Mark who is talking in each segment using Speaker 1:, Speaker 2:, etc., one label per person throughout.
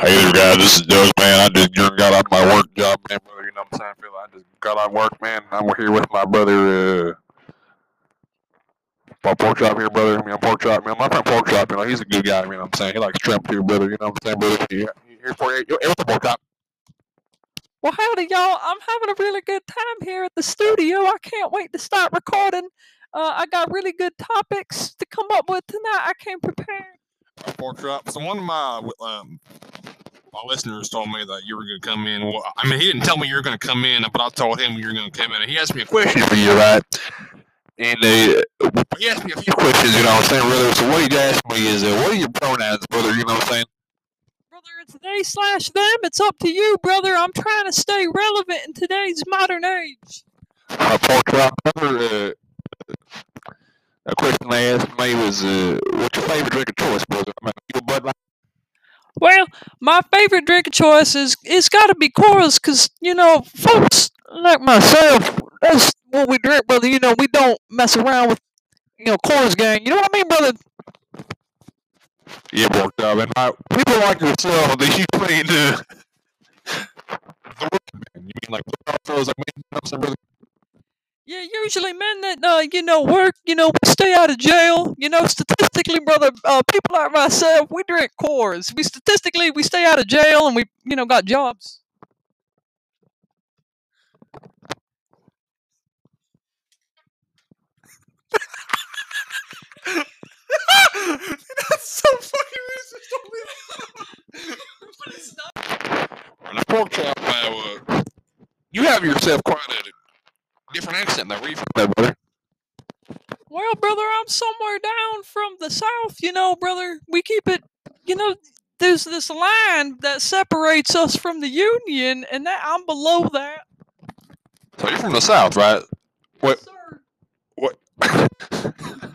Speaker 1: Hey there, guys. This is Doug, man. I just got off my work job, man, brother. You know what I'm saying? I feel like I just got off work, man. I'm here with my brother, uh, my pork chop here, brother. I mean, pork chop, man. My friend pork chop, you know, he's a good guy, you know what I'm saying? He likes shrimp too, brother. You know what I'm saying, brother? Yeah. Here for you. Hey, what's the pork chop?
Speaker 2: Well, howdy, y'all. I'm having a really good time here at the studio. I can't wait to start recording. Uh, I got really good topics to come up with tonight. I came prepared.
Speaker 1: A pork chop. So one of my um, my listeners told me that you were going to come in. Well, I mean, he didn't tell me you were going to come in, but I told him you were going to come in. And he asked me a question for you, right? And uh, he asked me a few questions, you know what I'm saying, brother? So what he asked me is, uh, what are your pronouns, brother? You know what I'm saying?
Speaker 2: Brother, it's they slash them. It's up to you, brother. I'm trying to stay relevant in today's modern age.
Speaker 1: Uh, pork brother, uh, a question they asked me was, uh, what's your favorite drink of choice, brother? I mean, you a Bud Light?
Speaker 2: Well, my favorite drink of choice is it's got to be Coors, because you know, folks like myself, that's what we drink, brother. You know, we don't mess around with you know Coors gang. You know what I mean, brother?
Speaker 1: Yeah. And my, people like yourself, they usually uh, the working man. You mean like fellas like know I'm?
Speaker 2: Yeah, usually men that uh, you know work, you know, stay out of jail. You know, statistically, brother, uh, people like myself, we drink Coors. We statistically we stay out of jail and we, you know, got jobs.
Speaker 1: That's so fucking racist.
Speaker 2: but it's not.
Speaker 1: And the pork chop, now, uh, you have yourself quite a different accent there. Where you from, there, brother?
Speaker 2: Well, brother, I'm somewhere down from the south. You know, brother, we keep it. You know, there's this line that separates us from the union, and that I'm below that.
Speaker 1: So you're from the south, right? What?
Speaker 2: Sir.
Speaker 1: What?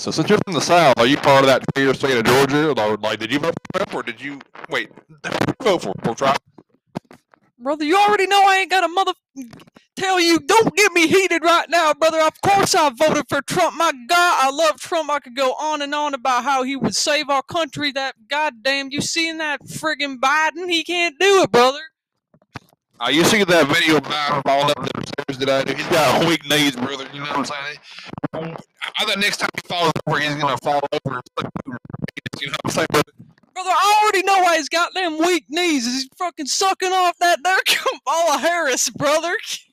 Speaker 1: so since you're from the south, are you part of that fair state of Georgia? Or, like, did you vote for Trump, or did you wait? Vote for? Pork chop?
Speaker 2: Brother, you already know I ain't got a mother. Tell you, don't get me heated right now, brother. Of course I voted for Trump. My God, I love Trump. I could go on and on about how he would save our country. That goddamn, you seen that friggin' Biden? He can't do it, brother.
Speaker 1: Uh, you see that video of Biden falling up the stairs today? Dude, he's got weak knees, brother. You know what I'm saying? I thought next time he falls over, he's gonna fall over. You know what I'm saying, brother?
Speaker 2: Brother, I already know why he's got them weak knees. He's fucking sucking off that there Kamala Harris, brother.